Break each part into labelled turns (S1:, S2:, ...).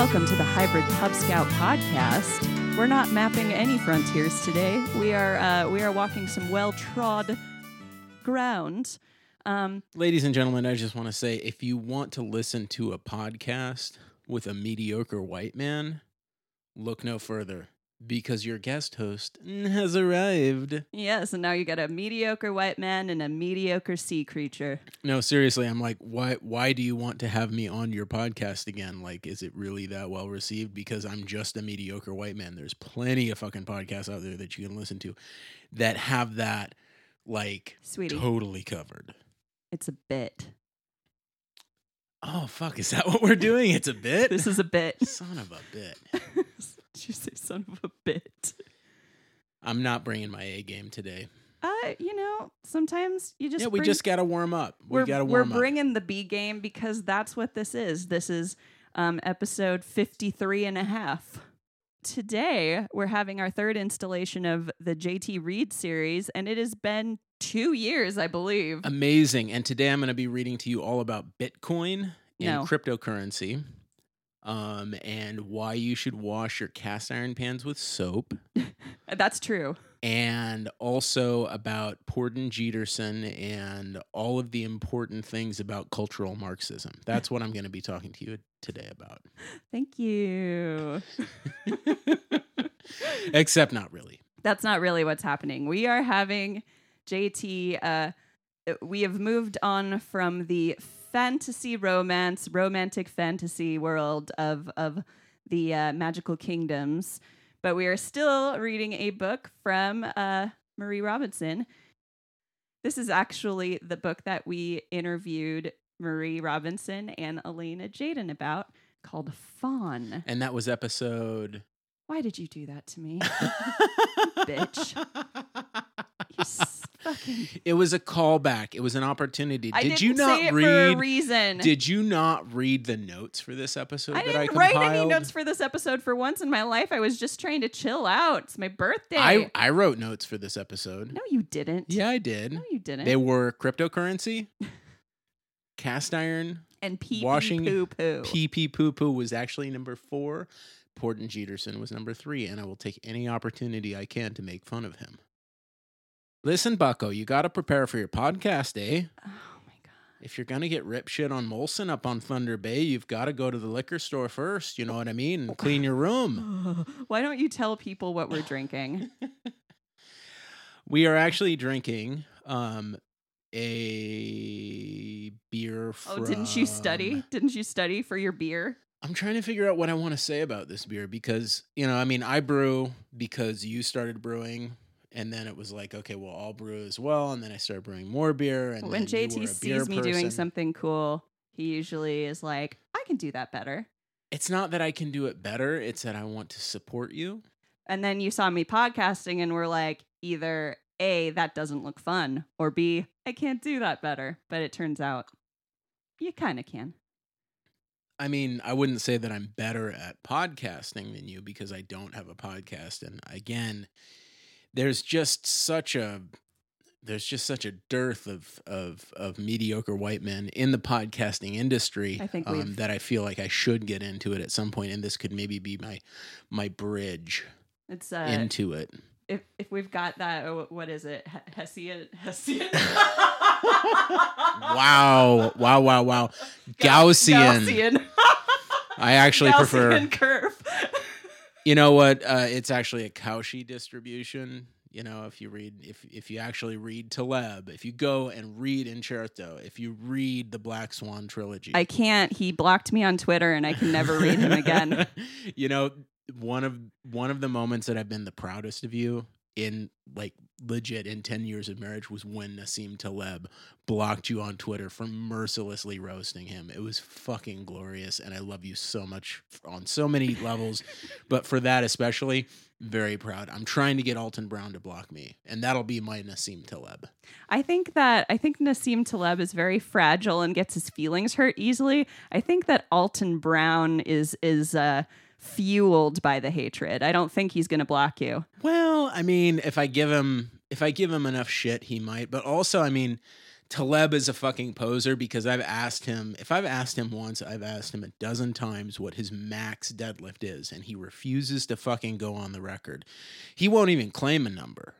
S1: Welcome to the Hybrid Pub Scout podcast. We're not mapping any frontiers today. We are uh, we are walking some well trod ground. Um,
S2: Ladies and gentlemen, I just want to say if you want to listen to a podcast with a mediocre white man, look no further because your guest host has arrived.
S1: yes, and now you got a mediocre white man and a mediocre sea creature.
S2: No, seriously, I'm like, why why do you want to have me on your podcast again? Like, is it really that well received? Because I'm just a mediocre white man. There's plenty of fucking podcasts out there that you can listen to that have that like
S1: Sweetie,
S2: totally covered.
S1: it's a bit.
S2: Oh fuck, is that what we're doing? It's a bit?
S1: This is a bit.
S2: Son of a bit.
S1: Did you say son of a bit?
S2: I'm not bringing my A game today.
S1: Uh, you know, sometimes you just
S2: yeah, we just got to warm up. We
S1: we're,
S2: got to warm up. we're up.
S1: bringing the B game because that's what this is. This is um, episode 53 and a half. Today, we're having our third installation of the JT Reed series, and it has been two years, I believe.
S2: Amazing. And today I'm going to be reading to you all about Bitcoin and
S1: No.
S2: cryptocurrency. Um, and why you should wash your cast iron pans with soap,
S1: That's true.
S2: and also about Porden Jeterson and all of the important things about cultural Marxism. That's what I'm going to be talking to you today about.
S1: Thank you.
S2: Except not really.
S1: That's not really what's happening. We are having JT. Uh, we have moved on from the fantasy romance, romantic fantasy world of of the uh, magical kingdoms, but we are still reading a book from uh, Marie Robinson. This is actually the book that we interviewed Marie Robinson and Elena Jaden about, called Fawn.
S2: And that was episode.
S1: Why did you do that to me? Bitch. You s- fucking
S2: It was a callback. It was an opportunity.
S1: I
S2: Did you not read?
S1: reason.
S2: Did you not read the notes for this episode
S1: I
S2: that
S1: didn't
S2: compiled?
S1: write any notes for this episode for once in my life. I was just trying to chill out. It's my birthday.
S2: I I wrote notes for this episode.
S1: no, you didn't.
S2: Yeah, I did.
S1: No, you didn't.
S2: They were cryptocurrency, cast iron,
S1: and pee
S2: washing
S1: poo poo.
S2: pee pee poo poo was actually number four. Porton Jeterson was number three, and I will take any opportunity I can to make fun of him. Listen, Bucko, you got to prepare for your podcast, eh?
S1: Oh my god.
S2: If you're gonna get rip shit on Molson up on Thunder Bay, you've got to go to the liquor store first. You know what I mean? And clean your room.
S1: Why don't you tell people what we're drinking?
S2: We are actually drinking um, a beer.
S1: Oh, didn't you study? Didn't you study for your beer?
S2: I'm trying to figure out what I want to say about this beer because you know, I mean, I brew because you started brewing, and then it was like, okay, well, I'll brew as well, and then I started brewing more beer. And
S1: when JT sees me doing something cool, he usually is like, I can do that better.
S2: it's not that I can do it better; it's that I want to support you.
S1: And then you saw me podcasting and we're like, either A, that doesn't look fun, or B, I can't do that better. But it turns out you kind of can.
S2: I mean, I wouldn't say that I'm better at podcasting than you because I don't have a podcast. And again, there's just such a there's just such a dearth of of of mediocre white men in the podcasting industry
S1: I
S2: um, that I feel like I should get into it at some point, and this could maybe be my my bridge
S1: It's uh,
S2: into it.
S1: if if we've got that, oh, what is it? Hessian, Hessian.
S2: Wow, wow, wow, wow! Gaussian.
S1: Gaussian.
S2: I actually prefer.
S1: Curve.
S2: You know what? Uh, it's actually a Cauchy distribution. You know, if you read, if if you actually read Taleb, if you go and read Incerto, if you read the Black Swan trilogy,
S1: I can't. He blocked me on Twitter, and I can never read him again.
S2: you know, one of one of the moments that I've been the proudest of you in like legit in 10 years of marriage was when Nassim Taleb blocked you on Twitter for mercilessly roasting him. It was fucking glorious and I love you so much on so many levels, but for that especially very proud. I'm trying to get Alton Brown to block me and that'll be my Nassim Taleb.
S1: I think that I think Nassim Taleb is very fragile and gets his feelings hurt easily. I think that Alton Brown is is uh, fueled by the hatred. I don't think he's going to block you.
S2: Well, I mean, if I give him if I give him enough shit, he might. But also, I mean, Taleb is a fucking poser because I've asked him, if I've asked him once, I've asked him a dozen times what his max deadlift is, and he refuses to fucking go on the record. He won't even claim a number.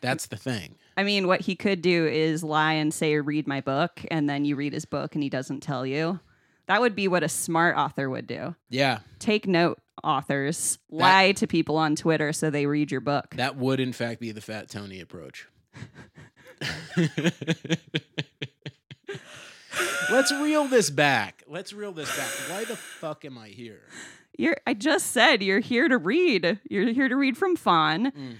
S2: That's the thing.
S1: I mean, what he could do is lie and say, read my book, and then you read his book and he doesn't tell you. That would be what a smart author would do.
S2: Yeah,
S1: Take note, authors. Lie to people on Twitter so they read your book.
S2: that would in fact be the Fat Tony approach. Let's reel this back. Let's reel this back. Why the fuck am I here?
S1: You're I just said you're here to read. You're here to read from Fawn.
S2: Mm.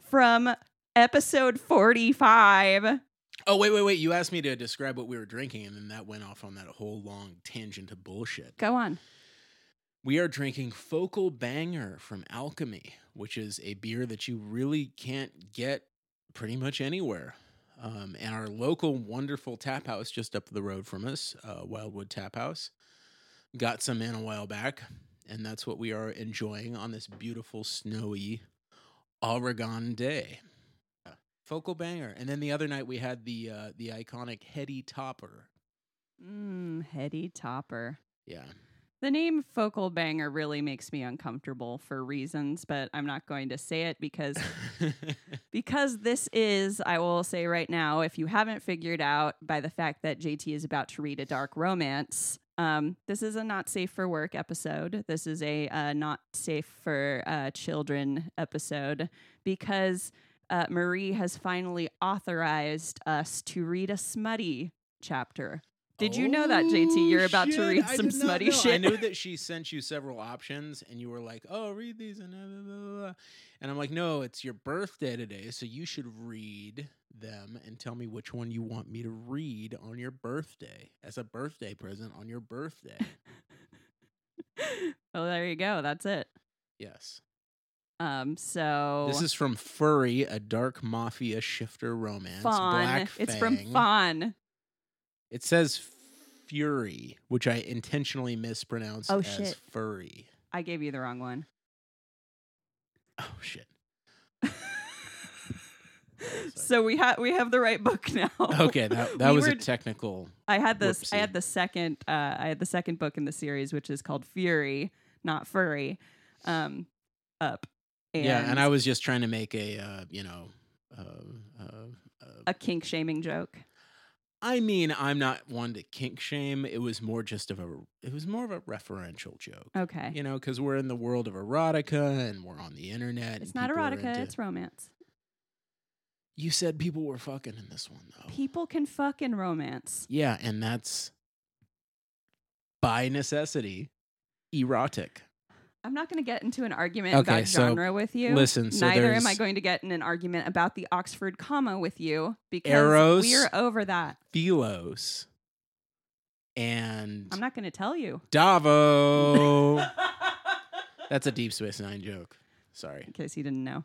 S1: From episode 45.
S2: Oh wait, wait, wait! You asked me to describe what we were drinking, and then that went off on that whole long tangent of bullshit.
S1: Go on.
S2: We are drinking Focal Banger from Alchemy, which is a beer that you really can't get pretty much anywhere. Um, and our local wonderful tap house just up the road from us, uh, Wildwood Tap House, got some in a while back, and that's what we are enjoying on this beautiful snowy Oregon day. Focal Banger, and then the other night we had the uh, the iconic Heady Topper.
S1: Mmm, heady topper.
S2: Yeah,
S1: The name Focal Banger really makes me uncomfortable for reasons, but I'm not going to say it because because this is, I will say right now, if you haven't figured out by the fact that JT is about to read a dark romance, um, this is a not safe for work episode. This is a uh, not safe for uh, children episode because uh, Marie has finally authorized us to read a smutty chapter. Did you know that, JT? You're about to read
S2: I
S1: some
S2: did not
S1: smutty
S2: know.
S1: shit.
S2: I knew that she sent you several options, and you were like, "Oh, read these," and blah, blah, blah, blah. and I'm like, "No, it's your birthday today, so you should read them and tell me which one you want me to read on your birthday as a birthday present on your birthday."
S1: oh, there you go. That's it.
S2: yes,
S1: Um, so
S2: this is from Furry, a dark mafia shifter romance.
S1: Fawn.
S2: Black
S1: It's from Fawn.
S2: It says Fury, which I intentionally mispronounced
S1: Oh,
S2: as
S1: shit.
S2: furry.
S1: I gave you the wrong one.
S2: Oh shit.
S1: so we have we have the right book now.
S2: Okay, that that
S1: We
S2: was
S1: were-
S2: a technical.
S1: I had this. I had the second. Uh, I had the second book in the series, which is called Fury, not Furry. Um, up.
S2: Yeah, and I was just trying to make a uh, you know, uh, uh, uh,
S1: a kink shaming joke.
S2: I mean, I'm not one to kink shame. It was more just of a. It was more of a referential joke.
S1: Okay,
S2: You know, because we're in the world of erotica and we're on the internet.
S1: it's not erotica.
S2: into-
S1: It's romance.
S2: You said people were fucking in this one though.
S1: People can fuck in romance.
S2: Yeah, and that's by necessity erotic.
S1: I'm not going to get into an argument
S2: Okay,
S1: about
S2: so
S1: genre with you.
S2: listen, so
S1: Neither am I going to get in an argument about the Oxford comma with you because
S2: Eros.
S1: we are over that.
S2: Philos and
S1: I'm not going to tell you.
S2: Davo. That's a Deep Space Nine joke. Sorry.
S1: in case you didn't know.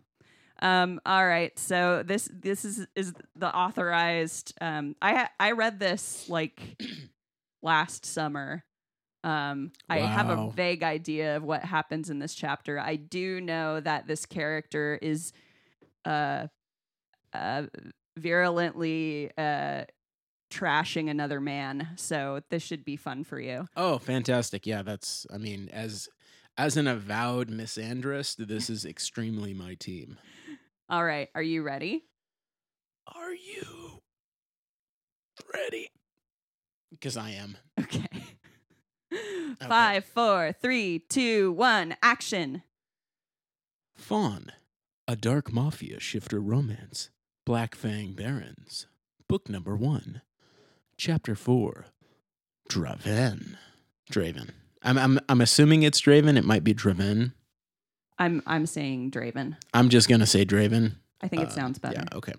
S1: Um, all right, so this this is is the authorized. Um, I I read this like last summer. Um, I have a vague idea of what happens in this chapter. I do know that this character is uh, uh, virulently uh, trashing another man. So this should be fun for you.
S2: Oh, fantastic. Yeah, that's I mean, as as an avowed misandrist, this is extremely my team.
S1: All right, are you ready?
S2: Are you ready? Because I am.
S1: Okay. Five, four, three, two, one, action.
S2: Fawn, a dark mafia shifter romance. Black Fang Barons. Book number one. Chapter four. Draven. Draven. I'm I'm I'm assuming it's Draven. It might be Draven.
S1: I'm I'm saying Draven.
S2: I'm just gonna say Draven.
S1: I think it
S2: Uh,
S1: sounds better.
S2: Yeah, okay.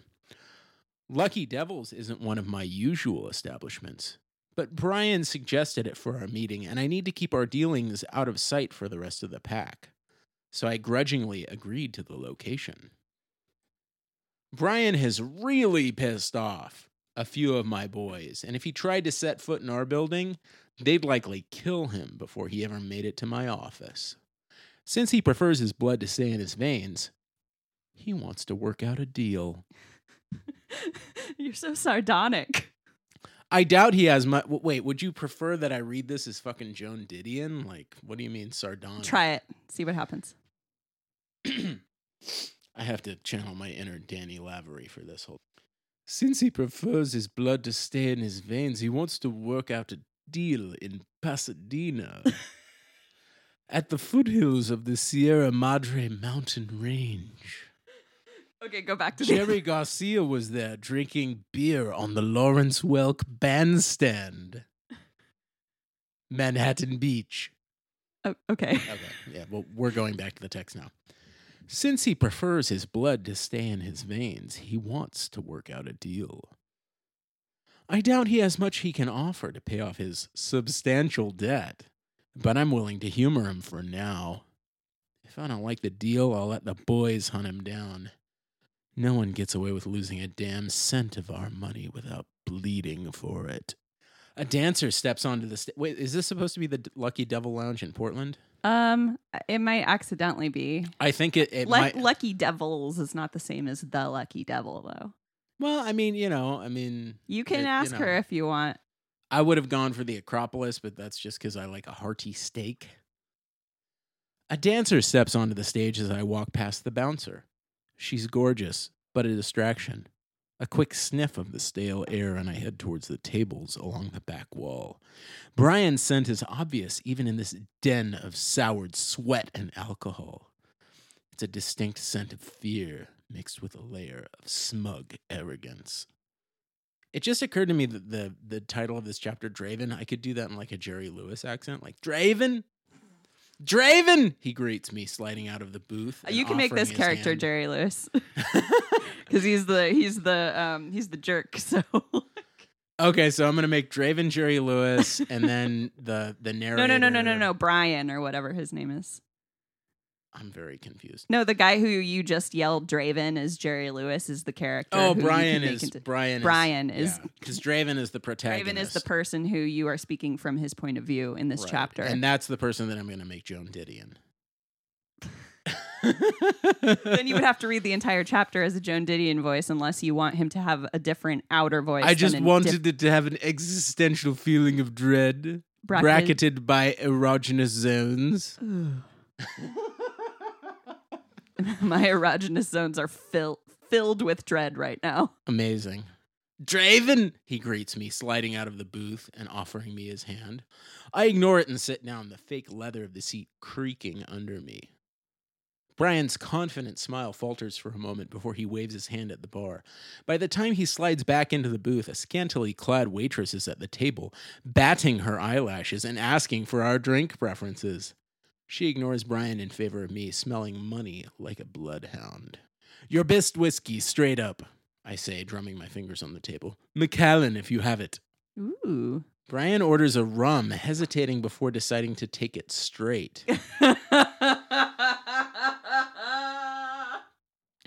S2: Lucky Devils isn't one of my usual establishments, but Brian suggested it for our meeting, and I need to keep our dealings out of sight for the rest of the pack. So I grudgingly agreed to the location. Brian has really pissed off a few of my boys, and if he tried to set foot in our building, they'd likely kill him before he ever made it to my office. Since he prefers his blood to stay in his veins, he wants to work out a deal.
S1: You're so sardonic.
S2: I doubt he has much. Wait, would you prefer that I read this as fucking Joan Didion? Like, what do you mean, sardonic?
S1: Try it. See what happens.
S2: I have to channel my inner Danny Lavery for this whole. Since he prefers his blood to stay in his veins, he wants to work out a deal in Pasadena. at the foothills of the Sierra Madre mountain range.
S1: Okay, go back to
S2: Jerry Garcia was there drinking beer on the Lawrence Welk bandstand. Manhattan Beach.
S1: Oh, okay.
S2: Okay, yeah, well, we're going back to the text now. Since he prefers his blood to stay in his veins, he wants to work out a deal. I doubt he has much he can offer to pay off his substantial debt, but I'm willing to humor him for now. If I don't like the deal, I'll let the boys hunt him down. No one gets away with losing a damn cent of our money without bleeding for it. A dancer steps onto the stage. Wait, is this supposed to be the D- Lucky Devil Lounge in Portland?
S1: Um, it might accidentally be.
S2: I think it, it
S1: Lu-
S2: might.
S1: Lucky Devils is not the same as the Lucky Devil, though.
S2: well, I mean, you know, I mean,
S1: You can
S2: It- you
S1: ask
S2: know.
S1: her if you want.
S2: I would have gone for the Acropolis, but that's just because I like a hearty steak. A dancer steps onto the stage as I walk past the bouncer. She's gorgeous, but a distraction. A quick sniff of the stale air, and I head towards the tables along the back wall. Brian's scent is obvious, even in this den of soured sweat and alcohol. It's a distinct scent of fear mixed with a layer of smug arrogance. It just occurred to me that the the title of this chapter, Draven, I could do that in like a Jerry Lewis accent, like Draven, Draven. He greets me sliding out of the booth.
S1: you can make this character
S2: hand.
S1: Jerry Lewis because he's the he's the um he's the jerk. So
S2: okay, so I'm gonna make Draven Jerry Lewis, and then the the narrator.
S1: no
S2: narrator.
S1: no no no no no Brian or whatever his name is.
S2: I'm very confused.
S1: No, the guy who you just yelled Draven is Jerry Lewis is the character.
S2: Oh, Brian is
S1: into-
S2: Brian.
S1: Brian is-
S2: because Draven is the protagonist.
S1: Draven is the person who you are speaking from his point of view in this
S2: Right.
S1: chapter.
S2: and that's the person that I'm gonna make Joan Didion.
S1: then you would have to read the entire chapter as a Joan Didion voice, unless you want him to have a different outer voice.
S2: I just wanted
S1: diff-
S2: it to have an existential feeling of dread,
S1: bracket-
S2: bracketed by erogenous zones.
S1: My erogenous zones are fill- filled with dread right now.
S2: Amazing. Draven, he greets me, sliding out of the booth and offering me his hand. I ignore it and sit down, the fake leather of the seat creaking under me. Brian's confident smile falters for a moment before he waves his hand at the bar. By the time he slides back into the booth, a scantily clad waitress is at the table, batting her eyelashes and asking for our drink preferences. She ignores Brian in favor of me, smelling money like a bloodhound. Your best whiskey, straight up, I say, drumming my fingers on the table. Macallan, if you have it.
S1: Ooh.
S2: Brian orders a rum, hesitating before deciding to take it straight.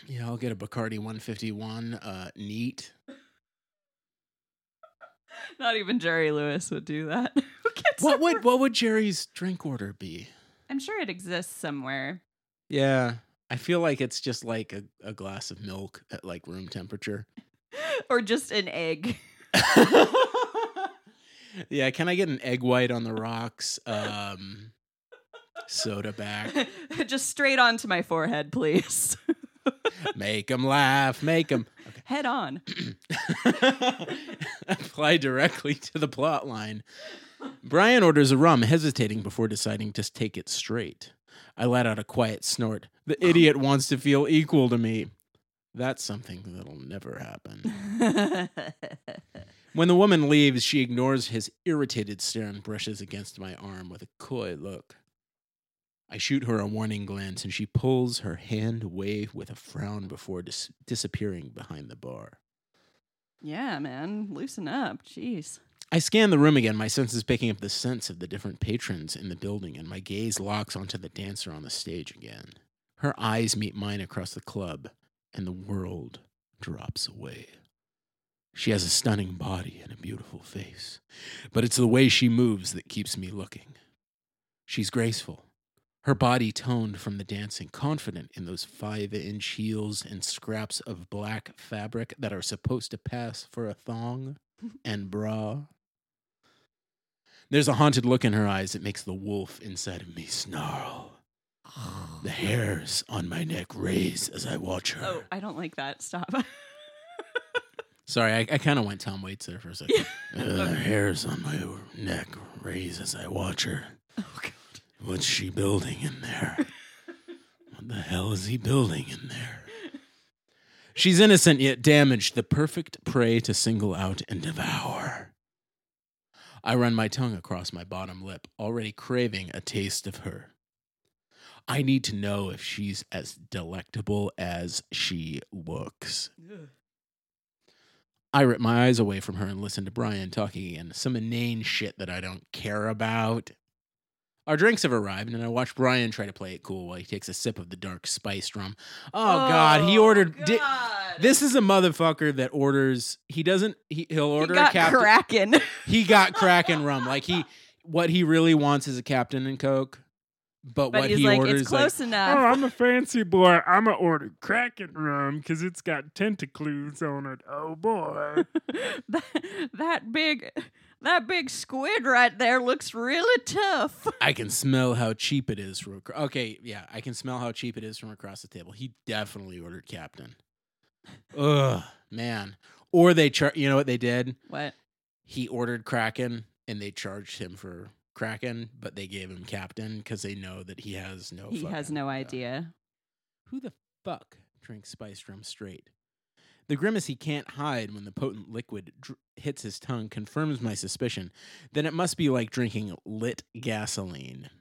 S2: Yeah, I'll get a Bacardi 151, uh, neat.
S1: Not even Jerry Lewis would do that.
S2: What would what would Jerry's drink order be?
S1: I'm sure it exists somewhere.
S2: Yeah, I feel like it's just like a, a glass of milk at like room temperature.
S1: or just an egg.
S2: yeah, can I get an egg white on the rocks? Um, soda back.
S1: just straight onto my forehead, please.
S2: make them laugh. Make 'em.
S1: Head on.
S2: Apply directly to the plot line. Brian orders a rum, hesitating before deciding to take it straight. I let out a quiet snort. The um. idiot wants to feel equal to me. That's something that'll never happen. When the woman leaves, she ignores his irritated stare and brushes against my arm with a coy look. I shoot her a warning glance, and she pulls her hand away with a frown before dis- disappearing behind the bar.
S1: yeah, man. Loosen up. Jeez.
S2: I scan the room again, my senses picking up the scents of the different patrons in the building, and my gaze locks onto the dancer on the stage again. Her eyes meet mine across the club, and the world drops away. She has a stunning body and a beautiful face, but it's the way she moves that keeps me looking. She's graceful, her body toned from the dancing, confident in those five inch heels and scraps of black fabric that are supposed to pass for a thong. and bra. There's a haunted look in her eyes that makes the wolf inside of me snarl. The hairs on my neck raise as I watch her.
S1: Oh, I don't like that. Stop.
S2: Sorry, I, I kind of went Tom Waits there for a second. Uh, the hairs on my neck raise as I watch her.
S1: oh, God.
S2: What's she building in there? What the hell is he building in there? She's innocent yet damaged, the perfect prey to single out and devour. I run my tongue across my bottom lip, already craving a taste of her. I need to know if she's as delectable as she looks. I rip my eyes away from her and listen to Brian talking again, some inane shit that I don't care about. Our drinks have arrived, and I watch Brian try to play it cool while he takes a sip of the dark spiced rum. Oh, God, he ordered. Oh, di-
S1: God.
S2: This is a motherfucker that orders. He doesn't. He, he'll
S1: He
S2: order
S1: got
S2: a captain.
S1: Kraken.
S2: He got Kraken rum. Like he, what he really wants is a Captain and Coke. But,
S1: but
S2: what
S1: he's
S2: he
S1: like,
S2: orders
S1: it's
S2: like
S1: close
S3: Oh,
S1: enough.
S3: I'm a fancy boy. I'm gonna order Kraken rum because it's got tentacles on it. Oh boy.
S1: that, that big, that big squid right there looks really tough.
S2: I can smell how cheap it is from. Acro- okay, yeah, I can smell how cheap it is from across the table. He definitely ordered Captain. Ugh, man. Or they char. You know what they did?
S1: What?
S2: He ordered Kraken, and they charged him for Kraken, but they gave him Captain because they know that he has no.
S1: he has no idea.
S2: Who the fuck drinks spiced rum straight? The grimace he can't hide when the potent liquid dr- hits his tongue confirms my suspicion Then it must be like drinking lit gasoline.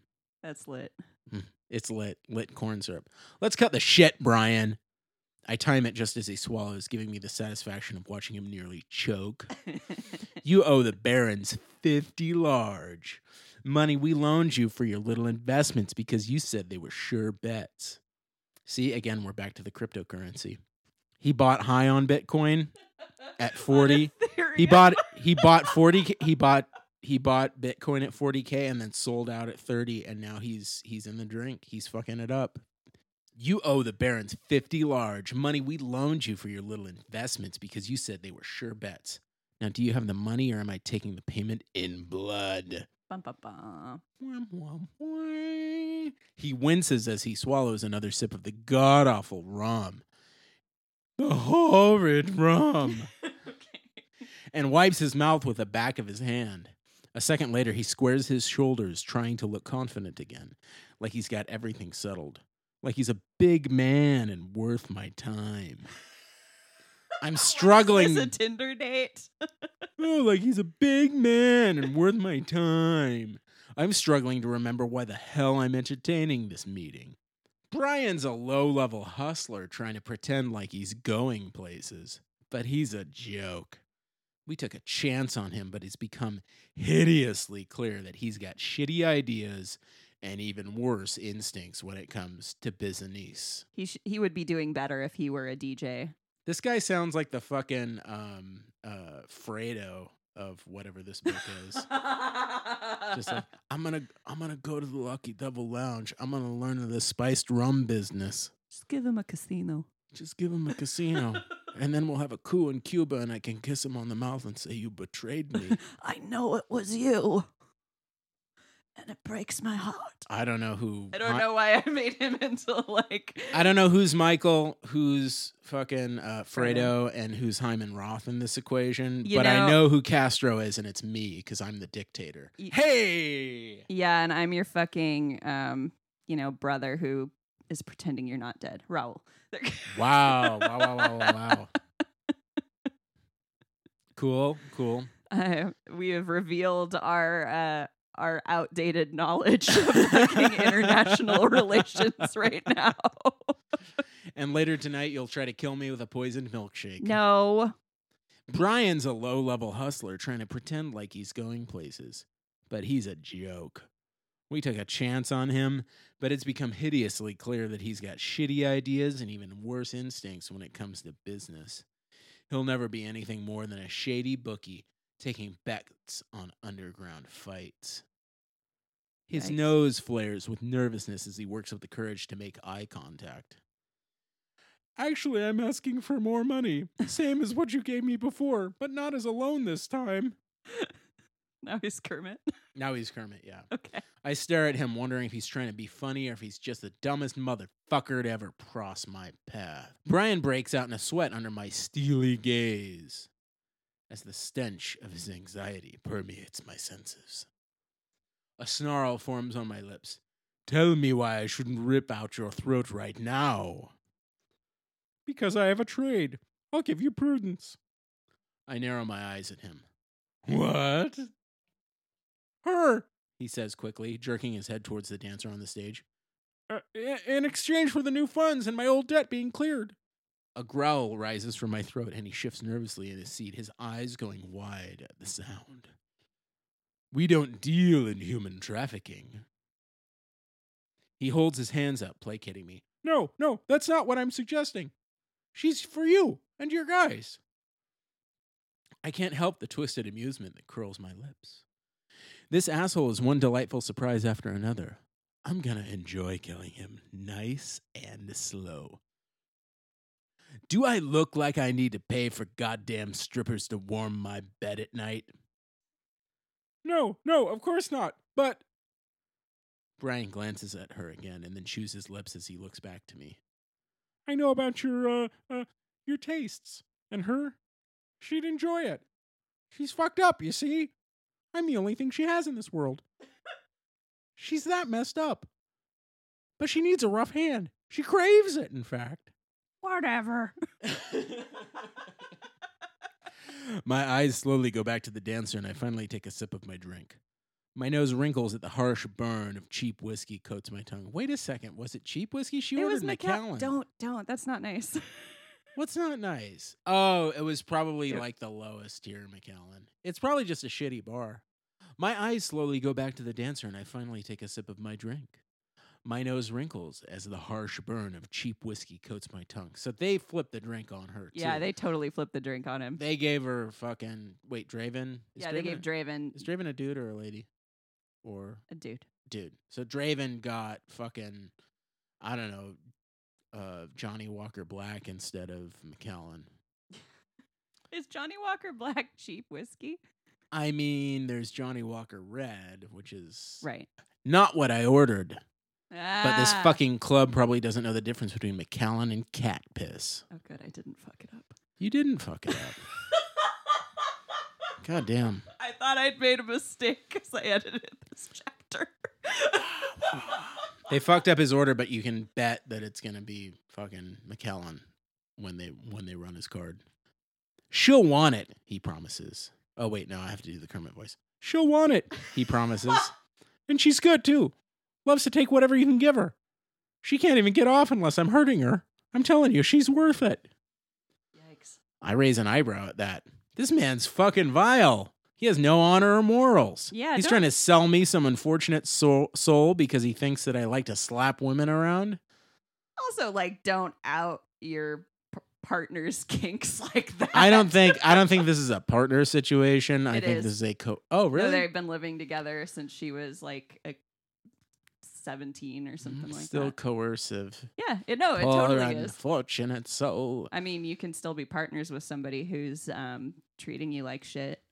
S1: That's lit.
S2: Hmm, it's lit, lit corn syrup. Let's cut the shit, Brian. I time it just as he swallows, giving me the satisfaction of watching him nearly choke. You owe the Barons 50 large. Money we loaned you for your little investments because you said they were sure bets. See, again, we're back to the cryptocurrency. He bought high on Bitcoin at 40. He bought he bought 40 he bought he bought Bitcoin at 40k and then sold out at 30 and now he's he's in the drink. He's fucking it up. You owe the Barons 50 large. Money we loaned you for your little investments because you said they were sure bets. Now, do you have the money or am I taking the payment in blood?
S1: Bum, bum, bum.
S2: Wham, wham, wham. He winces as he swallows another sip of the god awful rum. The horrid rum.
S1: okay.
S2: and wipes his mouth with the back of his hand. A second later, he squares his shoulders, trying to look confident again, like he's got everything settled, like he's a big man and worth my time. I'm struggling.
S1: Is this a Tinder date?
S2: Oh, like he's a big man and worth my time. I'm struggling to remember why the hell I'm entertaining this meeting. Brian's a low level hustler trying to pretend like he's going places, but he's a joke. We took a chance on him, but it's become hideously clear that he's got shitty ideas and even worse instincts when it comes to business.
S1: He sh- he would be doing better if he were a DJ.
S2: This guy sounds like the fucking um, uh, Fredo of whatever this book is. Just like I'm gonna I'm gonna go to the Lucky Devil Lounge. I'm gonna learn the spiced rum business.
S1: Just give him a casino.
S2: Just give him a casino, and then we'll have a coup in Cuba, and I can kiss him on the mouth and say you betrayed me.
S1: I know it was you. And it breaks my heart.
S2: I don't know who.
S1: I don't
S2: Mi-
S1: know why I made him into like
S2: I don't know who's Michael, who's fucking uh,
S1: Fredo.
S2: Fredo, and who's Hyman Roth in this equation.
S1: You
S2: but I
S1: know-
S2: know who Castro is, and it's me because I'm the dictator.
S1: Y-
S2: hey.
S1: Yeah, and I'm your fucking um, you know, brother who is pretending you're not dead. Raul.
S2: Wow! Wow! Wow! Wow! Wow! wow. cool. Cool.
S1: Uh, we have revealed our uh our outdated knowledge of international relations right now.
S2: And later tonight, you'll try to kill me with a poisoned milkshake.
S1: no.
S2: Brian's a low level hustler trying to pretend like he's going places, but he's a joke. We took a chance on him, but it's become hideously clear that he's got shitty ideas and even worse instincts when it comes to business. He'll never be anything more than a shady bookie taking bets on underground fights. His
S1: Yikes.
S2: nose flares with nervousness as he works up the courage to make eye contact.
S3: Actually, I'm asking for more money. Same as what you gave me before, but not as a loan this time.
S1: Now he's Kermit.
S2: Now he's Kermit, yeah.
S1: Okay.
S2: I stare at him, wondering if he's trying to be funny or if he's just the dumbest motherfucker to ever cross my path. Brian breaks out in a sweat under my steely gaze as the stench of his anxiety permeates my senses. A snarl forms on my lips. Tell me why I shouldn't rip out your throat right now.
S3: Because I have a trade. I'll give you prudence.
S2: I narrow my eyes at him.
S3: What? Her.
S2: He says quickly, jerking his head towards the dancer on the stage.
S3: Uh, in exchange for the new funds and my old debt being cleared.
S2: A growl rises from my throat and he shifts nervously in his seat, his eyes going wide at the sound. We don't deal in human trafficking. He holds his hands up, placating me.
S3: No, no, that's not what I'm suggesting. She's for you and your guys.
S2: I can't help the twisted amusement that curls my lips. This asshole is one delightful surprise after another. I'm gonna enjoy killing him nice and slow. Do I look like I need to pay for goddamn strippers to warm my bed at night?
S3: No, no, of course not. But
S2: Brian glances at her again and then chews his lips as he looks back to me.
S3: I know about your uh uh your tastes. And her, she'd enjoy it. She's fucked up, you see? I'm the only thing she has in this world. She's that messed up. But she needs a rough hand. She craves it, in fact.
S1: Whatever.
S2: my eyes slowly go back to the dancer and I finally take a sip of my drink. My nose wrinkles at the harsh burn of cheap whiskey coats my tongue. Wait a second, was it cheap whiskey she
S1: it
S2: ordered?
S1: was
S2: Macallan.
S1: Don't, don't. That's not nice.
S2: What's not nice? Oh, it was probably
S3: Yeah.
S2: like the lowest tier Macallan. It's probably just a shitty bar. My eyes slowly go back to the dancer and I finally take a sip of my drink. My nose wrinkles as the harsh burn of cheap whiskey coats my tongue. So they flipped the drink on her.
S1: yeah, they totally flipped the drink on him.
S2: they gave her fucking wait, Draven. Is
S1: yeah, they gave
S2: a-
S1: Draven
S2: Is Draven a dude or a lady? Or
S1: a dude.
S2: dude. So Draven got fucking I don't know, uh Johnnie Walker Black instead of Macallan.
S1: Is Johnnie Walker Black cheap whiskey?
S2: I mean, there's Johnnie Walker Red, which is
S1: Right.
S2: not what I ordered. But this
S1: Ah.
S2: fucking club probably doesn't know the difference between Macallan and cat piss.
S1: Oh, good. I didn't fuck it up.
S2: You didn't fuck it up. God damn.
S1: I thought I'd made a mistake because I edited this chapter.
S2: They fucked up his order, but you can bet that it's gonna be fucking Macallan when they when they run his card. She'll want it, he promises. Oh wait, no, I have to do the Kermit voice.
S3: she'll want it.
S2: He promises.
S3: And she's good too. Loves to take whatever you can give her. She can't even get off unless I'm hurting her. I'm telling you, she's worth it.
S1: Yikes.
S2: I raise an eyebrow at that. This man's fucking vile. He has no honor or morals.
S1: Yeah,
S2: He's
S1: don't-
S2: trying to sell me some unfortunate soul, soul because he thinks that I like to slap women around.
S1: Also, like, don't out your p- partner's kinks like that.
S2: I don't think I don't think this is a partner situation. I think
S1: is.
S2: this is a co. Oh,
S1: No,
S2: really?
S1: they've been living together since she was like a 17 or something like
S2: Still
S1: that.
S2: Still coercive.
S1: Yeah, it, no, it
S2: Poor
S1: totally is.
S2: unfortunate soul.
S1: I mean, you can still be partners with somebody who's um, treating you like shit.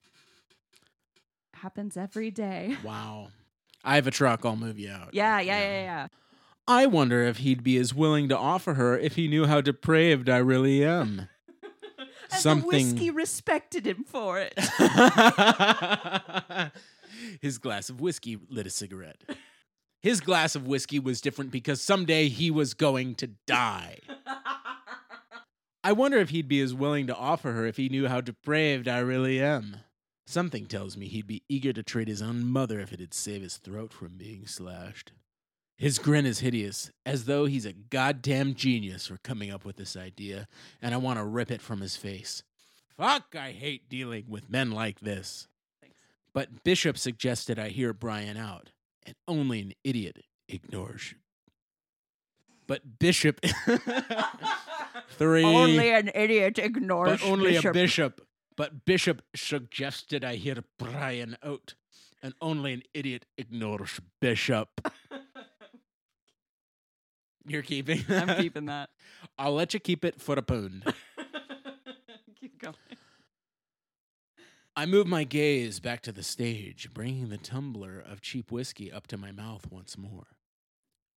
S1: Happens every day.
S2: Wow. I have a truck. I'll move you out.
S1: Yeah, yeah, yeah, yeah.
S2: I wonder if he'd be as willing to offer her if he knew how depraved I really am.
S1: And
S2: Something-
S1: the whiskey respected him for it.
S2: His glass of whiskey lit a cigarette. His glass of whiskey was different because someday he was going to die. I wonder if he'd be as willing to offer her if he knew how depraved I really am. Something tells me he'd be eager to trade his own mother if it'd save his throat from being slashed. His grin is hideous, as though he's a goddamn genius for coming up with this idea, and I want to rip it from his face. Fuck, I hate dealing with men like this.
S1: Thanks.
S2: But Bishop suggested I hear Brian out, and only an idiot ignores. you. But Bishop. Three.
S1: Only an idiot ignores
S2: but only
S1: Bishop.
S2: a bishop. But Bishop suggested I hear Brian out, and only an idiot ignores Bishop. You're keeping.
S1: I'm keeping that.
S2: I'll let you keep it for a pound.
S1: Keep going.
S2: I move my gaze back to the stage, bringing the tumbler of cheap whiskey up to my mouth once more.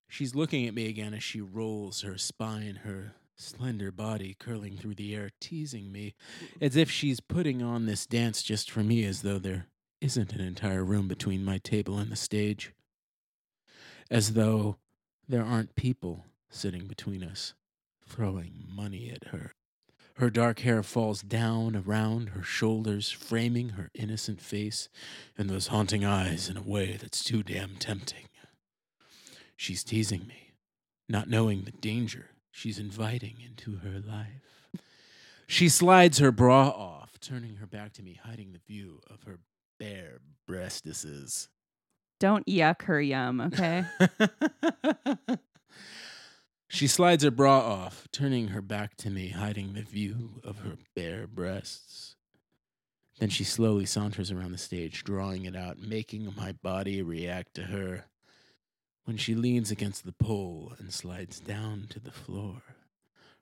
S2: She's looking at me again as she rolls her spine, her slender body curling through the air, teasing me as if she's putting on this dance just for me, as though there isn't an entire room between my table and the stage. As though there aren't people sitting between us, throwing money at her. Her dark hair falls down around her shoulders, framing her innocent face and those haunting eyes in a way that's too damn tempting. She's teasing me, not knowing the danger she's inviting into her life. She slides her bra off, turning her back to me, hiding the view of her bare breastises.
S1: Don't yuck her yum, okay?
S2: she slides her bra off, turning her back to me, hiding the view of her bare breasts. Then she slowly saunters around the stage, drawing it out, making my body react to her. When she leans against the pole and slides down to the floor,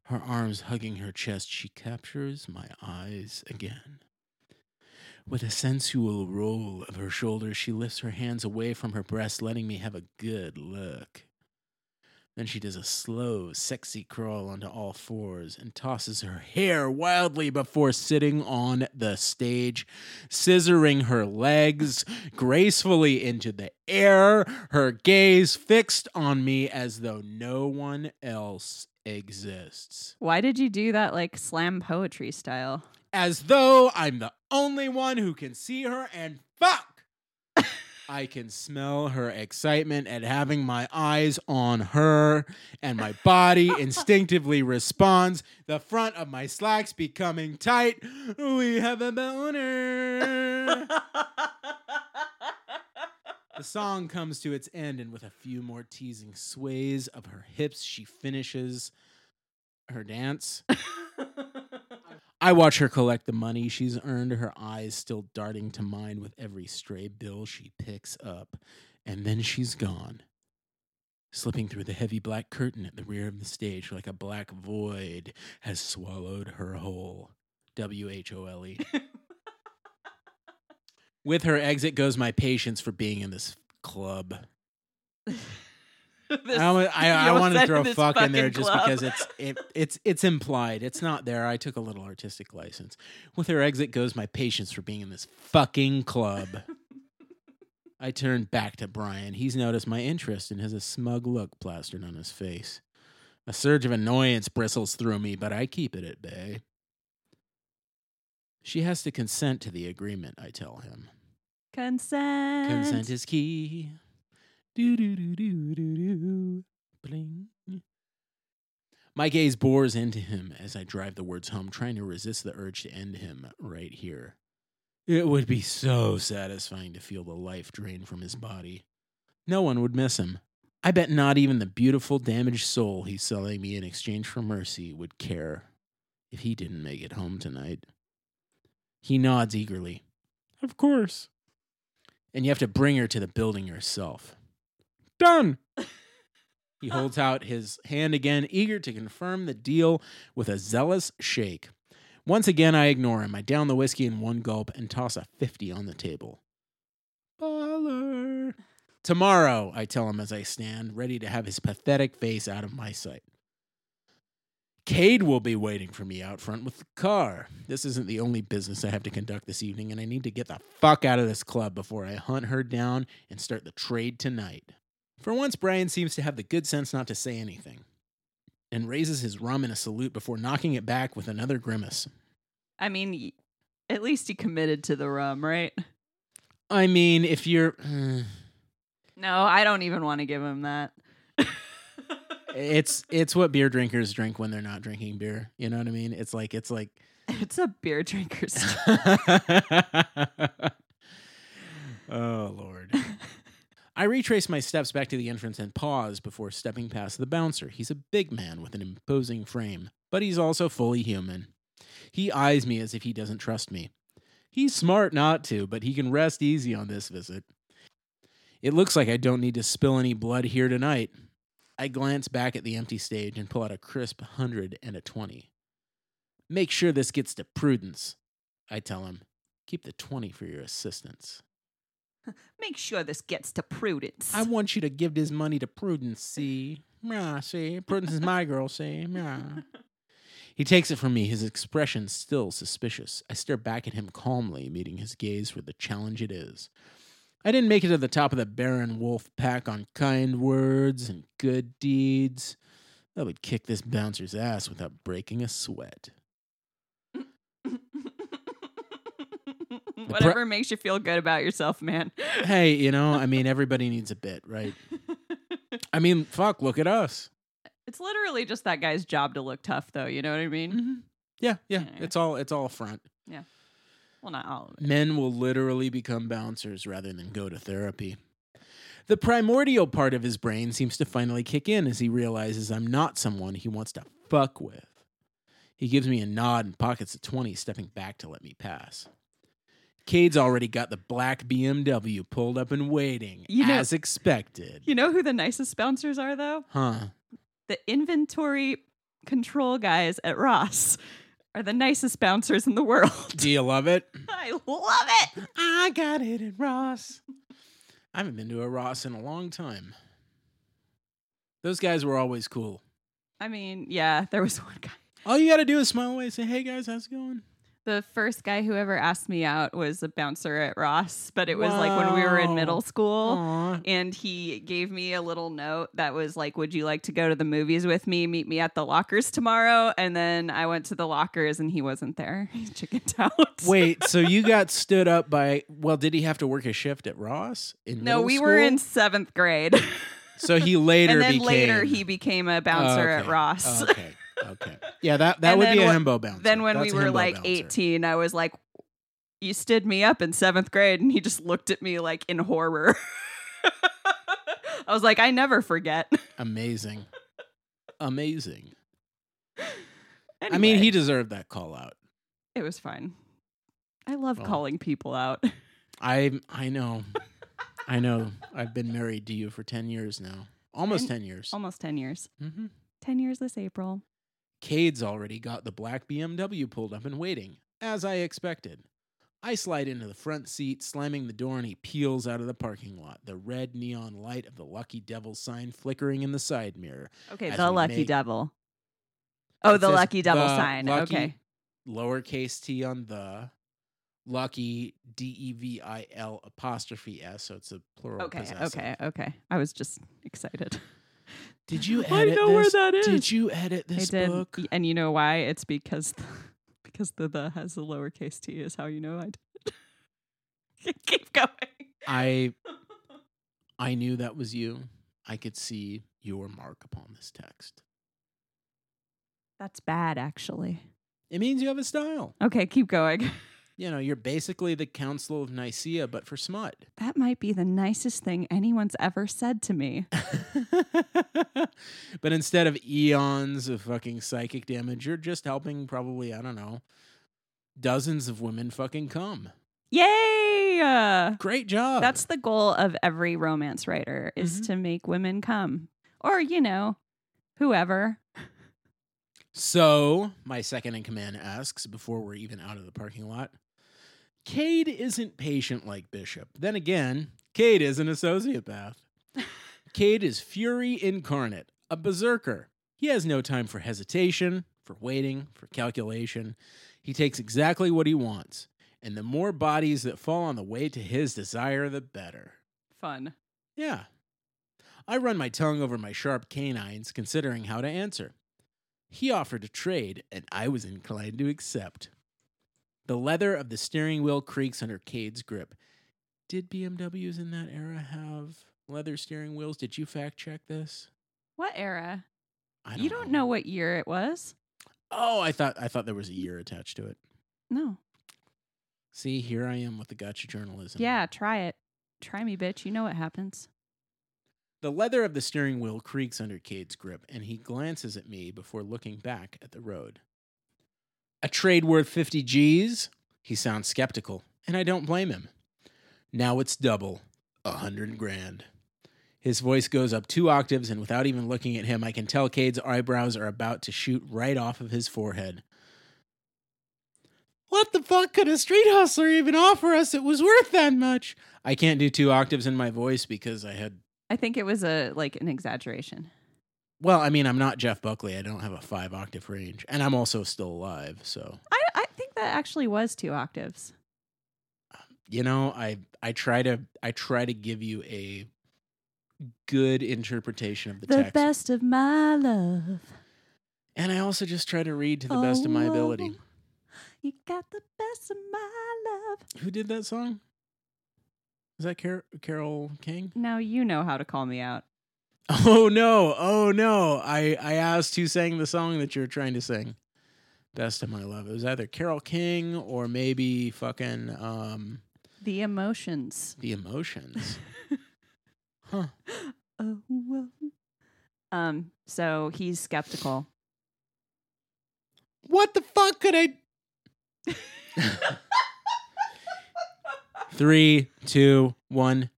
S2: her arms hugging her chest, she captures my eyes again. With a sensual roll of her shoulders, she lifts her hands away from her breast, letting me have a good look. Then she does a slow, sexy crawl onto all fours and tosses her hair wildly before sitting on the stage, scissoring her legs gracefully into the air, her gaze fixed on me as though no one else exists.
S1: Why did you do that like slam poetry style?
S2: As though I'm the only one who can see her and fuck! I can smell her excitement at having my eyes on her, and my body instinctively responds. The front of my slacks becoming tight. We have a boner. The song comes to its end, and with a few more teasing sways of her hips, she finishes her dance. I watch her collect the money she's earned, her eyes still darting to mine with every stray bill she picks up. And then she's gone, slipping through the heavy black curtain at the rear of the stage like a black void has swallowed her whole. W H O L E. With her exit goes my patience for being in this club.
S1: This-
S2: I, I, I want to throw fuck in there just
S1: club.
S2: because it's it, it's it's implied. It's not there. I took a little artistic license. With her exit goes my patience for being in this fucking club. I turn back to Brian. He's noticed my interest and has a smug look plastered on his face. A surge of annoyance bristles through me, but I keep it at bay. She has to consent to the agreement, I tell him.
S1: Consent.
S2: Consent is key. Do do do do do. Bling. My gaze bores into him as I drive the words home, trying to resist the urge to end him right here. It would be so satisfying to feel the life drain from his body. No one would miss him. I bet not even the beautiful, damaged soul he's selling me in exchange for mercy would care if he didn't make it home tonight. He nods eagerly.
S3: Of course.
S2: and you have to bring her to the building yourself.
S3: Done.
S2: He holds out his hand again, eager to confirm the deal with a zealous shake. Once again, I ignore him. I down the whiskey in one gulp and toss a 50 on the table. Baller. Tomorrow, I tell him as I stand, ready to have his pathetic face out of my sight. Cade will be waiting for me out front with the car. This isn't the only business I have to conduct this evening, and I need to get the fuck out of this club before I hunt her down and start the trade tonight. For once, Brian seems to have the good sense not to say anything and raises his rum in a salute before knocking it back with another grimace.
S1: I mean, at least he committed to the rum, right?
S2: I mean, if you're. uh,
S1: No, I don't even want to give him that.
S2: it's it's what beer drinkers drink when they're not drinking beer. You know what I mean? It's like it's like
S1: it's a beer drinker's.
S2: oh lord. I retrace my steps back to the entrance and pause before stepping past the bouncer. He's a big man with an imposing frame, but he's also fully human. He eyes me as if he doesn't trust me. He's smart not to, but he can rest easy on this visit. It looks like I don't need to spill any blood here tonight. I glance back at the empty stage and pull out a crisp hundred and a twenty. Make sure this gets to Prudence. I tell him, keep the 20 for your assistance.
S1: Make sure this gets to Prudence.
S2: I want you to give this money to Prudence, see? Yeah, see? Prudence is my girl, see? Yeah. He takes it from me, his expression still suspicious. I stare back at him calmly, meeting his gaze for the challenge it is. I didn't make it to the top of the Baron Wolf pack on kind words and good deeds. I would kick this bouncer's ass without breaking a sweat.
S1: Whatever makes you feel good about yourself, man.
S2: Hey, you know, I mean, everybody needs a bit, right? I mean, fuck, look at us.
S1: it's literally just that guy's job to look tough, though. You know what I mean?
S2: Mm-hmm. Yeah, yeah,
S1: Yeah.
S2: it's all it's all front. Yeah.
S1: Well, not all of it.
S2: Men will literally become bouncers rather than go to therapy. The primordial part of his brain seems to finally kick in as he realizes I'm not someone he wants to fuck with. He gives me a nod and pockets a 20, stepping back to let me pass. Cade's already got the black BMW pulled up and waiting,
S1: You know-
S2: as expected.
S1: You know who the nicest bouncers are, though?
S2: Huh.
S1: The inventory control guys at Ross are the nicest bouncers in the world.
S2: Do you love it?
S1: I love it.
S2: I got it at Ross. I haven't been to a Ross in a long time. Those guys were always cool.
S1: I mean, yeah, there was one guy.
S2: All you got to do is smile away and say, hey guys, how's it going?
S1: The first guy who ever asked me out was a bouncer at Ross, but it was like when we were in middle school.
S2: Aw.
S1: And he gave me a little note that was like, Would you like to go to the movies with me? Meet me at the lockers tomorrow. And then I went to the lockers and he wasn't there. He chickened out.
S2: Wait, so you got stood up by, well, did he have to work a shift at Ross? In
S1: no, we were in seventh grade.
S2: So he later
S1: and then
S2: became.
S1: later he became a bouncer oh, at
S2: Okay.
S1: Ross.
S2: Oh, okay. Okay. Yeah, that, that
S1: And
S2: would be a himbo bouncer.
S1: then when
S2: That's
S1: we were like
S2: bouncer.
S1: 18, I was like, You stood me up in seventh grade. And he just looked at me like in horror. I was like, I never forget.
S2: Amazing. Amazing. I mean, he deserved that call out.
S1: it was fine. I love
S2: Well.
S1: calling people out.
S2: I I know. I know. I've been married to you for 10 years now. Almost
S1: And-
S2: 10 years.
S1: Almost 10 years.
S2: hmm
S1: 10 years this April.
S2: Cade's already got the black BMW pulled up and waiting, as I expected. I slide into the front seat, slamming the door, and he peels out of the parking lot, the red neon light of the Lucky Devil sign flickering in the side mirror.
S1: Okay, the lucky
S2: make-
S1: devil. Oh, the lucky devil
S2: the
S1: sign.
S2: lucky-
S1: okay.
S2: Lowercase t on the, Lucky D E V I L apostrophe S, so it's a plural.
S1: Okay,
S2: possessive.
S1: okay, okay. I was just excited.
S2: Did you edit
S1: I
S2: edit
S1: know where
S2: this?
S1: that is.
S2: Did you edit
S1: I
S2: this
S1: did,
S2: book?
S1: and you know why? It's because the, because the the has the lowercase t is how you know I did. Keep going.
S2: I I knew that was you. I could see your mark upon this text.
S1: That's bad, actually.
S2: It means you have a style.
S1: Okay, keep going.
S2: You know, you're basically the Council of Nicaea, but for smut.
S1: That might be the nicest thing anyone's ever said to me.
S2: but instead of eons of fucking psychic damage, you're just helping probably, I don't know, dozens of women fucking come.
S1: Yay!
S2: Great job.
S1: That's the goal of every romance writer is
S2: Mhm.
S1: to make women come. Or, you know, whoever.
S2: So, my second in command asks before we're even out of the parking lot Cade isn't patient like Bishop. Then again, Cade is an sociopath. Cade is fury incarnate, a berserker. He has no time for hesitation, for waiting, for calculation. He takes exactly what he wants. And the more bodies that fall on the way to his desire, the better.
S1: Fun.
S2: Yeah. I run my tongue over my sharp canines, considering how to answer. He offered to trade, and I was inclined to accept. The leather of the steering wheel creaks under Cade's grip. Did BMWs in that era have leather steering wheels? Did you fact check this?
S1: What era?
S2: I
S1: you don't know what year it was?
S2: Oh, I thought I thought there was a year attached to it.
S1: No.
S2: See, here I am with the gotcha journalism.
S1: Yeah, try it. Try me, bitch. You know what happens.
S2: The leather of the steering wheel creaks under Cade's grip, and he glances at me before looking back at the road. A trade worth 50 G's? He sounds skeptical, and I don't blame him. Now it's double, a hundred grand. His voice goes up two octaves, and without even looking at him, I can tell Cade's eyebrows are about to shoot right off of his forehead. What the fuck could a street hustler even offer us It was worth that much? I can't do two octaves in my voice because I had.
S1: I think it was a like an exaggeration.
S2: Well, I mean, I'm not Jeff Buckley. I don't have a five octave range, and I'm also still alive. So
S1: I, I think that actually was two octaves.
S2: you know, I I try to I try to give you a good interpretation of the,
S1: The
S2: text, The
S1: best of my love.
S2: and I also just try to read to the best of my oh, ability.
S1: Oh, You got the best of my love.
S2: Who did that song? Is that Car- Carole King?
S1: Now you know how to call me out.
S2: Oh no! Oh no! I I asked who sang the song that you're trying to sing. Best of my love. It was either Carole King or maybe fucking um
S1: The emotions.
S2: the emotions. huh?
S1: Oh, well. Um, so he's skeptical.
S2: What the fuck could I? Three, two, one.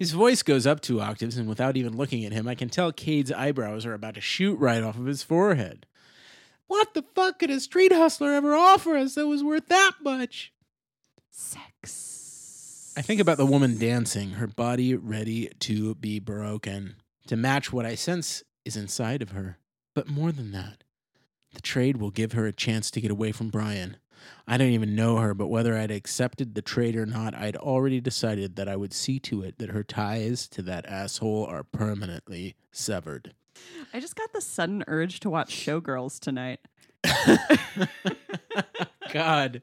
S2: His voice goes up two octaves, and without even looking at him, I can tell Cade's eyebrows are about to shoot right off of his forehead. What the fuck could a street hustler ever offer us that was worth that much?
S1: Sex.
S2: I think about the woman dancing, her body ready to be broken, to match what I sense is inside of her. But more than that, the trade will give her a chance to get away from Brian. I don't even know her, but whether I'd accepted the trade or not, I'd already decided that I would see to it that her ties to that asshole are permanently severed.
S1: I just got the sudden urge to watch Showgirls tonight.
S2: God.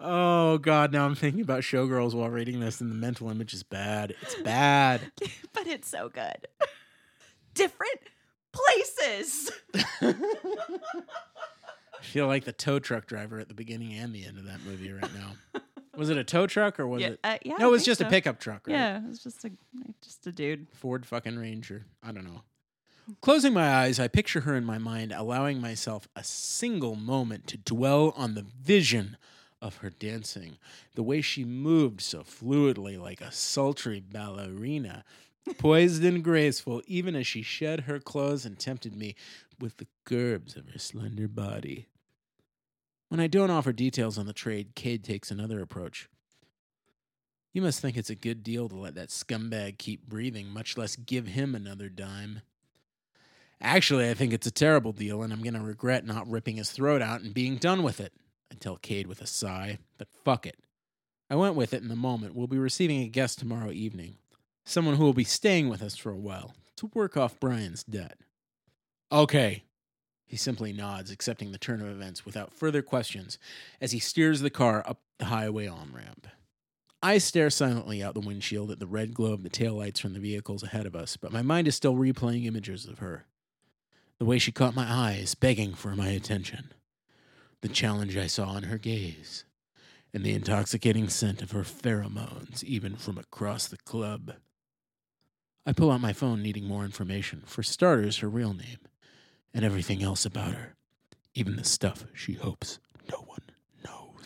S2: Oh, God. Now I'm thinking about Showgirls while reading this, and the mental image is bad. It's bad.
S1: but it's so good. Different places.
S2: I feel like the tow truck driver at the beginning and the end of that movie right now. was it a tow truck or was
S1: yeah,
S2: it?
S1: uh, yeah,
S2: no, it was just a pickup truck, right?
S1: Yeah, it was just a just a dude.
S2: Ford fucking Ranger. I don't know. Closing my eyes, I picture her in my mind, allowing myself a single moment to dwell on the vision of her dancing, the way she moved so fluidly like a sultry ballerina, poised and graceful, even as she shed her clothes and tempted me with the curves of her slender body. When I don't offer details on the trade, Cade takes another approach. You must think it's a good deal to let that scumbag keep breathing, much less give him another dime. Actually, I think it's a terrible deal, and I'm going to regret not ripping his throat out and being done with it. I tell Cade with a sigh, but fuck it. I went with it in the moment. We'll be receiving a guest tomorrow evening. Someone who will be staying with us for a while to work off Brian's debt. Okay. He simply nods, accepting the turn of events without further questions as he steers the car up the highway on ramp. I stare silently out the windshield at the red glow of the taillights from the vehicles ahead of us, but my mind is still replaying images of her. The way she caught my eyes, begging for my attention. The challenge I saw in her gaze. And the intoxicating scent of her pheromones, even from across the club. I pull out my phone, needing more information. For starters, her real name, and everything else about her, even the stuff she hopes no one knows.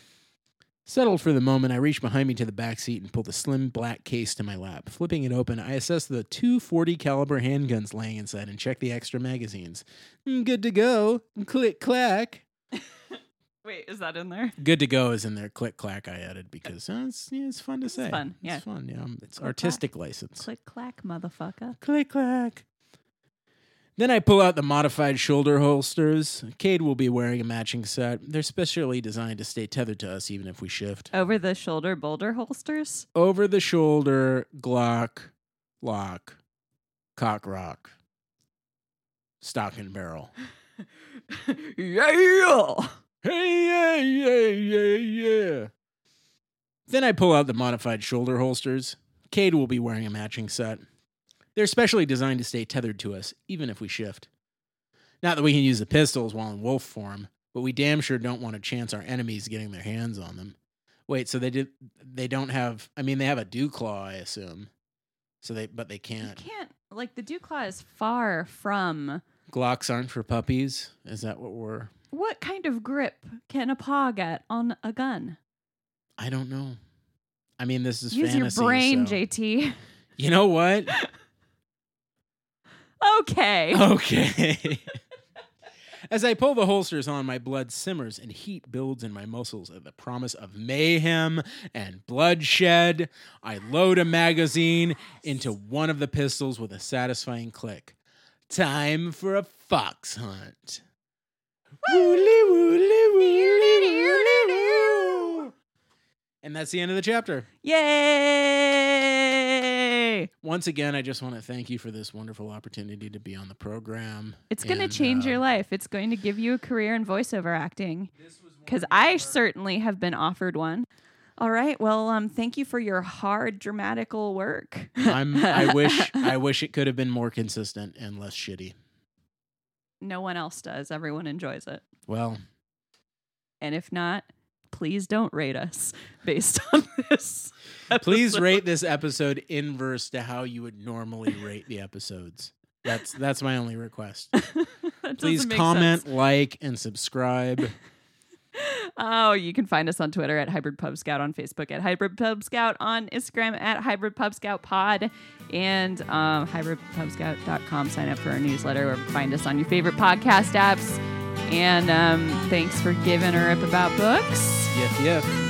S2: Settled for the moment, I reach behind me to the back seat and pull the slim black case to my lap. Flipping it open, I assess the two forty caliber handguns laying inside and check the extra magazines. Mm, Good to go. Click clack.
S1: Wait, is that in there?
S2: Good to go is in there. Click clack. I added because uh, it's yeah, it's fun to say.
S1: fun, yeah.
S2: it's fun. Yeah, it's
S1: Click,
S2: artistic license.
S1: Click clack, motherfucker.
S2: Click clack. Then I pull out the modified shoulder holsters. Cade will be wearing a matching set. They're specially designed to stay tethered to us even if we shift.
S1: Over the shoulder boulder holsters.
S2: Over the shoulder, Glock, lock, cock rock, stock and barrel.
S1: yeah.
S2: Hey, yeah, yeah, yeah, yeah. Then I pull out the modified shoulder holsters. Cade will be wearing a matching set. They're specially designed to stay tethered to us, even if we shift. Not that we can use the pistols while in wolf form, but we damn sure don't want to chance our enemies getting their hands on them. Wait, so they did they don't have I mean they have a dew claw, I assume. So they but they can't.
S1: can't like the dew claw is far from
S2: Glocks aren't for puppies? Is that what we're
S1: what kind of grip can a paw get on a gun?
S2: I don't know. I mean this is
S1: Use
S2: fantasy.
S1: your brain,
S2: so-
S1: JT.
S2: You know what?
S1: Okay.
S2: Okay. As I pull the holsters on, my blood simmers and heat builds in my muscles at the promise of mayhem and bloodshed. I load a magazine into one of the pistols with a satisfying click. Time for a fox hunt. Woo. And that's the end of the chapter.
S1: Yay!
S2: Once again, I just want to thank you for this wonderful opportunity to be on the program.
S1: It's going to change
S2: uh,
S1: your life. It's going to give you a career in voiceover acting. Because I certainly have been offered one. All right. Well, um, thank you for your hard dramatical work.
S2: I'm, I wish I wish it could have been more consistent and less shitty.
S1: no one else does. Everyone enjoys it.
S2: Well,
S1: And if not, please don't rate us based on this.
S2: please rate this episode inverse to how you would normally rate the episodes. That's that's my only request. Please comment,
S1: sense.
S2: like, and subscribe.
S1: Oh, you can find us on Twitter at Hybrid Pub Scout, on Facebook at Hybrid Pub Scout, on Instagram at Hybrid Pub Scout Pod, and um, hybridpubscout.com. Sign up for our newsletter or find us on your favorite podcast apps. And um, thanks for giving a rip about books.
S2: Yif yif.